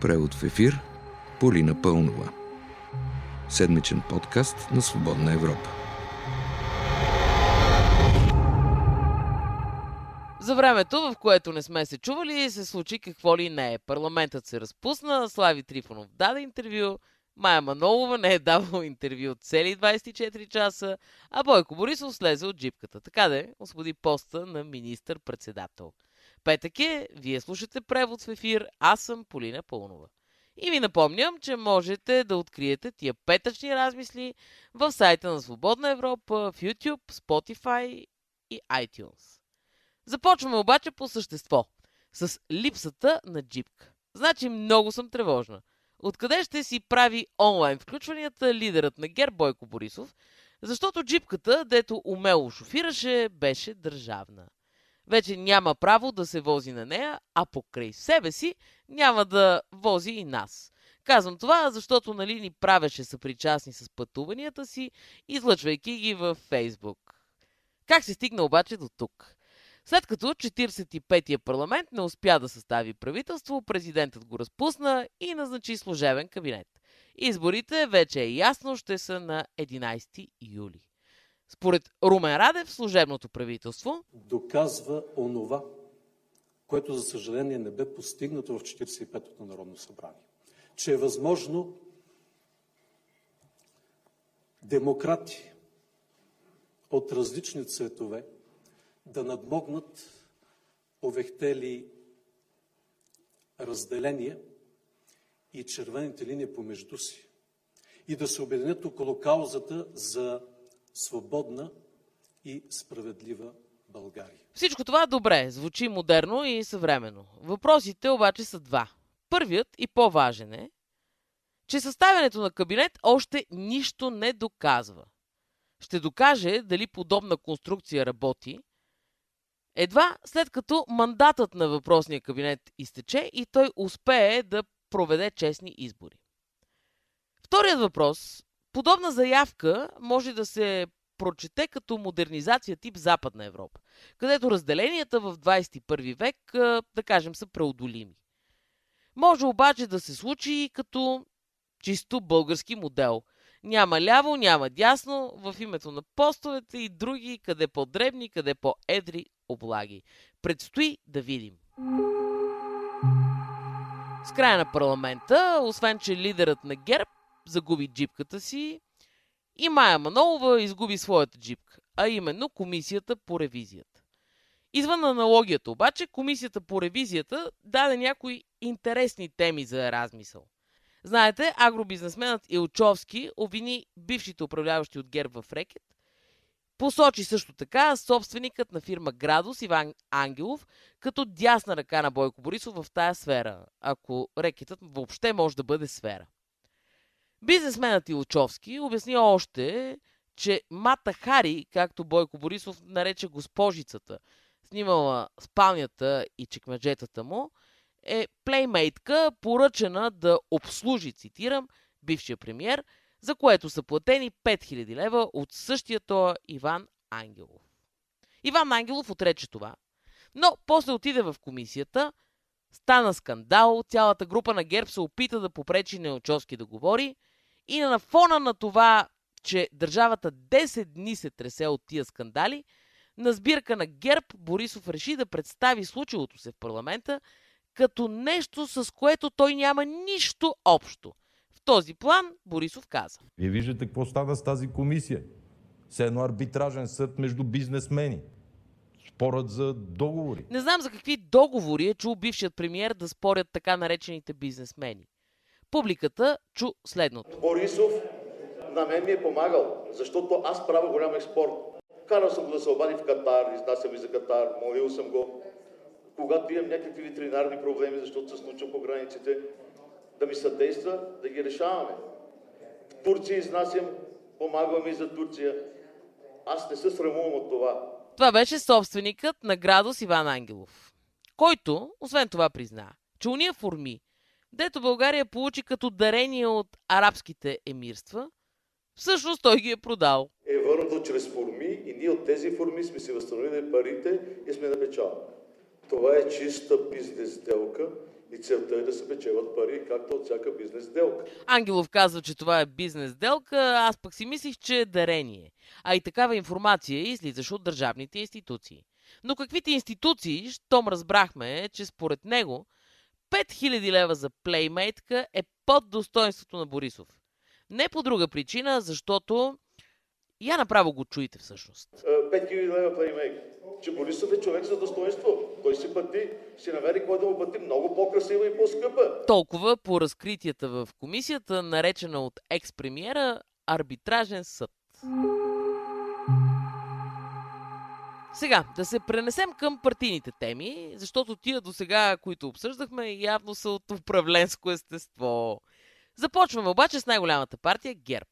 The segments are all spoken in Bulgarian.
Превод в ефир Полина Пълнова. Седмичен подкаст на Свободна Европа. За времето, в което не сме се чували, се случи какво ли не е. Парламентът се разпусна, Слави Трифонов даде интервю, Майя Манолова не е давала интервю от цели 24 часа, а Бойко Борисов слезе от джипката. Така де, освободи поста на министър-председател. Петък е, вие слушате превод в ефир, аз съм Полина Пълнова. И ви напомням, че можете да откриете тия петъчни размисли в сайта на Свободна Европа, в YouTube, Spotify и iTunes. Започваме обаче по същество. С липсата на джипка. Значи много съм тревожна. Откъде ще си прави онлайн включванията лидерът на Гер Бойко Борисов, защото джипката, дето умело шофираше, беше държавна. Вече няма право да се вози на нея, а покрай себе си няма да вози и нас. Казвам това, защото нали ни правеше съпричастни с пътуванията си, излъчвайки ги във Фейсбук. Как се стигна обаче до тук? След като 45-я парламент не успя да състави правителство, президентът го разпусна и назначи служебен кабинет. Изборите вече е ясно ще са на 11 юли. Според Румен Радев, служебното правителство доказва онова, което за съжаление не бе постигнато в 45-то Народно събрание. Че е възможно демократи от различни цветове да надмогнат овехтели разделения и червените линии помежду си и да се обединят около каузата за свободна и справедлива България. Всичко това добре, звучи модерно и съвременно. Въпросите обаче са два. Първият и по-важен е, че съставянето на кабинет още нищо не доказва. Ще докаже дали подобна конструкция работи, едва след като мандатът на въпросния кабинет изтече и той успее да проведе честни избори. Вторият въпрос. Подобна заявка може да се прочете като модернизация тип Западна Европа, където разделенията в 21 век, да кажем, са преодолими. Може обаче да се случи и като чисто български модел. Няма ляво, няма дясно, в името на постовете и други, къде по-дребни, къде по-едри облаги. Предстои да видим. С края на парламента, освен че лидерът на ГЕРБ загуби джипката си, и Майя Манолова изгуби своята джипка, а именно комисията по ревизията. Извън аналогията обаче, комисията по ревизията даде някои интересни теми за размисъл. Знаете, агробизнесменът Илчовски обвини бившите управляващи от ГЕРБ в рекет, посочи също така собственикът на фирма Градус Иван Ангелов като дясна ръка на Бойко Борисов в тая сфера, ако рекетът въобще може да бъде сфера. Бизнесменът Илчовски обясни още, че Мата Хари, както Бойко Борисов нарече госпожицата, снимала спалнята и чекмеджетата му, е плеймейтка, поръчена да обслужи, цитирам, бившия премьер, за което са платени 5000 лева от същия тоя Иван Ангелов. Иван Ангелов отрече това, но после отиде в комисията, стана скандал, цялата група на ГЕРБ се опита да попречи Неочовски да говори и на фона на това, че държавата 10 дни се тресе от тия скандали, на сбирка на ГЕРБ Борисов реши да представи случилото се в парламента като нещо, с което той няма нищо общо. В този план Борисов каза. Вие виждате какво става с тази комисия. Все едно арбитражен съд между бизнесмени. Спорът за договори. Не знам за какви договори е чул бившият премиер да спорят така наречените бизнесмени. Публиката чу следното. Борисов на мен ми е помагал, защото аз правя голям експорт. Карал съм го да се обади в Катар, изнасям и за Катар, молил съм го. Когато имам някакви ветеринарни проблеми, защото се случва по границите, да ми съдейства да ги решаваме. В Турция изнасям, помагам и за Турция. Аз не се срамувам от това. Това беше собственикът на градус Иван Ангелов, който, освен това, призна, че уния форми, дето България получи като дарение от арабските емирства, всъщност той ги е продал. Е върнато чрез форми и ние от тези форми сме си възстановили парите и сме на печал. Това е чиста бизнес сделка И целта е да се печелят пари, както от всяка бизнес сделка. Ангелов казва, че това е бизнес делка, аз пък си мислих, че е дарение. А и такава информация излизаше от държавните институции. Но каквите институции, щом разбрахме, че според него 5000 лева за плеймейтка е под достоинството на Борисов. Не по друга причина, защото я направо го чуете всъщност. 5000 е, лева плеймейк. Че Борисов е човек за достоинство. Той си пъти, си намери кой да му пъти много по-красива и по-скъпа. Толкова по разкритията в комисията, наречена от екс-премиера арбитражен съд. Сега, да се пренесем към партийните теми, защото тия до сега, които обсъждахме, явно са от управленско естество. Започваме обаче с най-голямата партия ГЕРБ.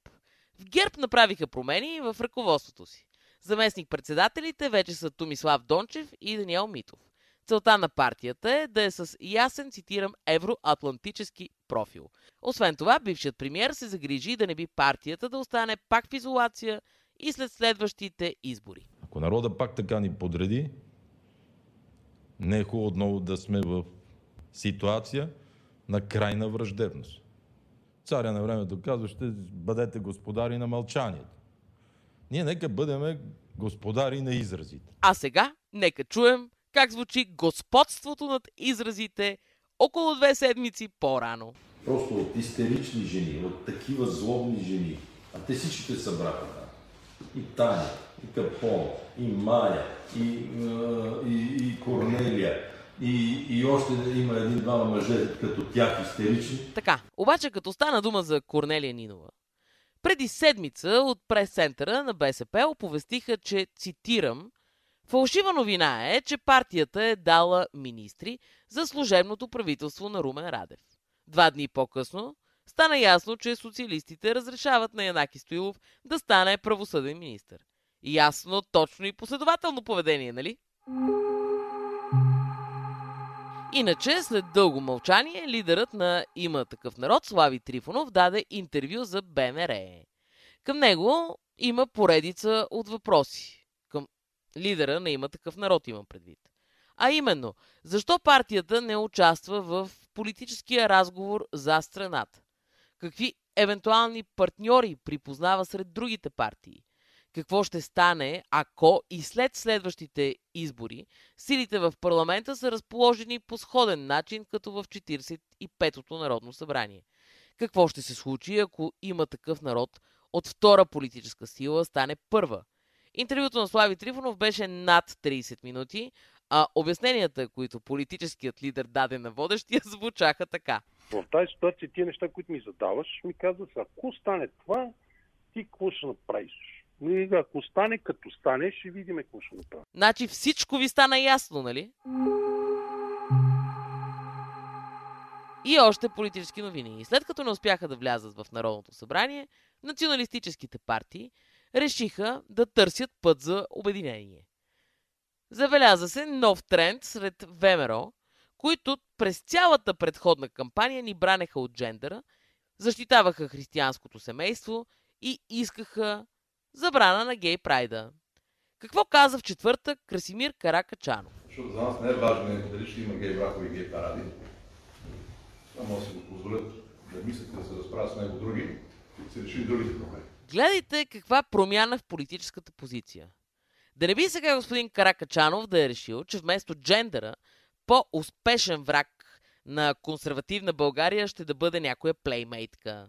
В ГЕРБ направиха промени в ръководството си. Заместник-председателите вече са Томислав Дончев и Даниел Митов. Целта на партията е да е с ясен, цитирам, евроатлантически профил. Освен това, бившият премьер се загрижи да не би партията да остане пак в изолация и след следващите избори. Ако народа пак така ни подреди, не е хубаво отново да сме в ситуация на крайна враждебност. Царя на времето казва, ще бъдете господари на мълчанието. Ние нека бъдем господари на изразите. А сега нека чуем как звучи господството над изразите около две седмици по-рано. Просто от истерични жени, от такива злобни жени, а те всичките събраха там. И Таня, и Капон, и Майя, и, и, и Корнелия, и, и още има един-двама мъже като тях истерични. Така, обаче като стана дума за Корнелия Нинова, преди седмица от прес-центъра на БСП оповестиха, че, цитирам, Фалшива новина е, че партията е дала министри за служебното правителство на Румен Радев. Два дни по-късно стана ясно, че социалистите разрешават на Янаки Стоилов да стане правосъден министр. Ясно, точно и последователно поведение, нали? Иначе, след дълго мълчание, лидерът на Има такъв народ, Слави Трифонов, даде интервю за БНР. Към него има поредица от въпроси. Към лидера на Има такъв народ имам предвид. А именно, защо партията не участва в политическия разговор за страната? Какви евентуални партньори припознава сред другите партии? какво ще стане, ако и след следващите избори силите в парламента са разположени по сходен начин, като в 45-то Народно събрание. Какво ще се случи, ако има такъв народ от втора политическа сила стане първа? Интервюто на Слави Трифонов беше над 30 минути, а обясненията, които политическият лидер даде на водещия, звучаха така. В тази ситуация тия неща, които ми задаваш, ми казват, ако стане това, ти какво ще направиш? Ако стане, като стане, ще видим какво ще направим. Значи всичко ви стана ясно, нали? И още политически новини. След като не успяха да влязат в Народното събрание, националистическите партии решиха да търсят път за обединение. Забеляза се нов тренд сред ВМРО, които през цялата предходна кампания ни бранеха от джендъра, защитаваха християнското семейство и искаха забрана на гей прайда. Какво каза в четвъртък Красимир Каракачанов? Защото за нас не е важно дали ще има гей бракови и гей паради. Това може да си го позволят да мислят да се разправят с него други и се решили другите проблеми. Гледайте каква промяна в политическата позиция. Да не би сега господин Каракачанов да е решил, че вместо джендъра по-успешен враг на консервативна България ще да бъде някоя плеймейтка.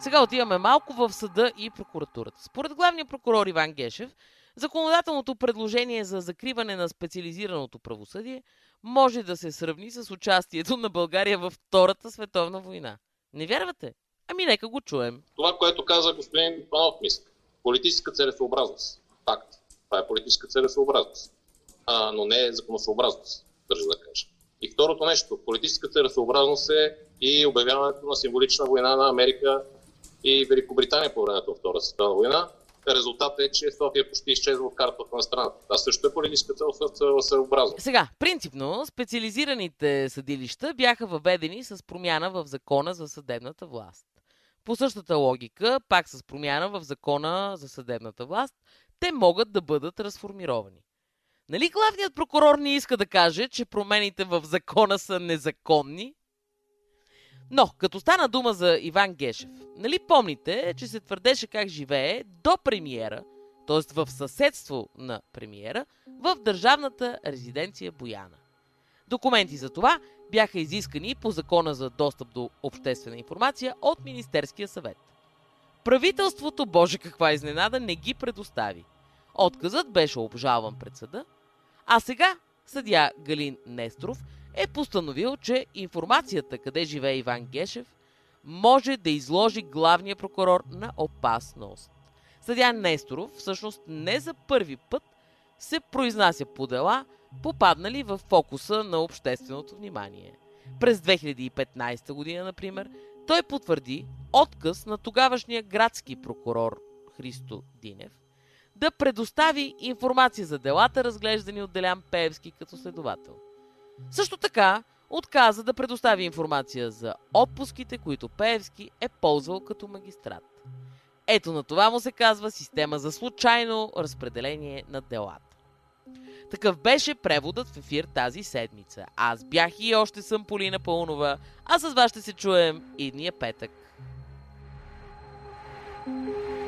Сега отиваме малко в съда и прокуратурата. Според главния прокурор Иван Гешев, законодателното предложение за закриване на специализираното правосъдие може да се сравни с участието на България във Втората световна война. Не вярвате? Ами нека го чуем. Това, което каза господин Панов, мисля. Политическа целесообразност. Факт. Това е политическа целесообразност. А, но не е законосъобразност, държа да кажа. И второто нещо, политическа целесообразност е и обявяването на символична война на Америка и Великобритания по времето на Втора световна война. Резултатът е, че София почти изчезва от картата на страната. Това също е политическа целесъобразност. Сега, принципно, специализираните съдилища бяха въведени с промяна в закона за съдебната власт. По същата логика, пак с промяна в закона за съдебната власт, те могат да бъдат разформировани. Нали главният прокурор не иска да каже, че промените в закона са незаконни? Но, като стана дума за Иван Гешев, нали помните, че се твърдеше как живее до премиера, т.е. в съседство на премиера, в държавната резиденция Бояна. Документи за това бяха изискани по закона за достъп до обществена информация от Министерския съвет. Правителството, боже каква изненада, не ги предостави. Отказът беше обжалван пред съда, а сега съдя Галин Нестров е постановил, че информацията къде живее Иван Гешев може да изложи главния прокурор на опасност. Съдя Несторов всъщност не за първи път се произнася по дела, попаднали в фокуса на общественото внимание. През 2015 година, например, той потвърди отказ на тогавашния градски прокурор Христо Динев да предостави информация за делата, разглеждани от Делян Пеевски като следовател. Също така, отказа да предостави информация за отпуските, които Пеевски е ползвал като магистрат. Ето на това му се казва система за случайно разпределение на делата. Такъв беше преводът в ефир тази седмица. Аз бях и още съм Полина Пълнова, а с вас ще се чуем идния петък. thank you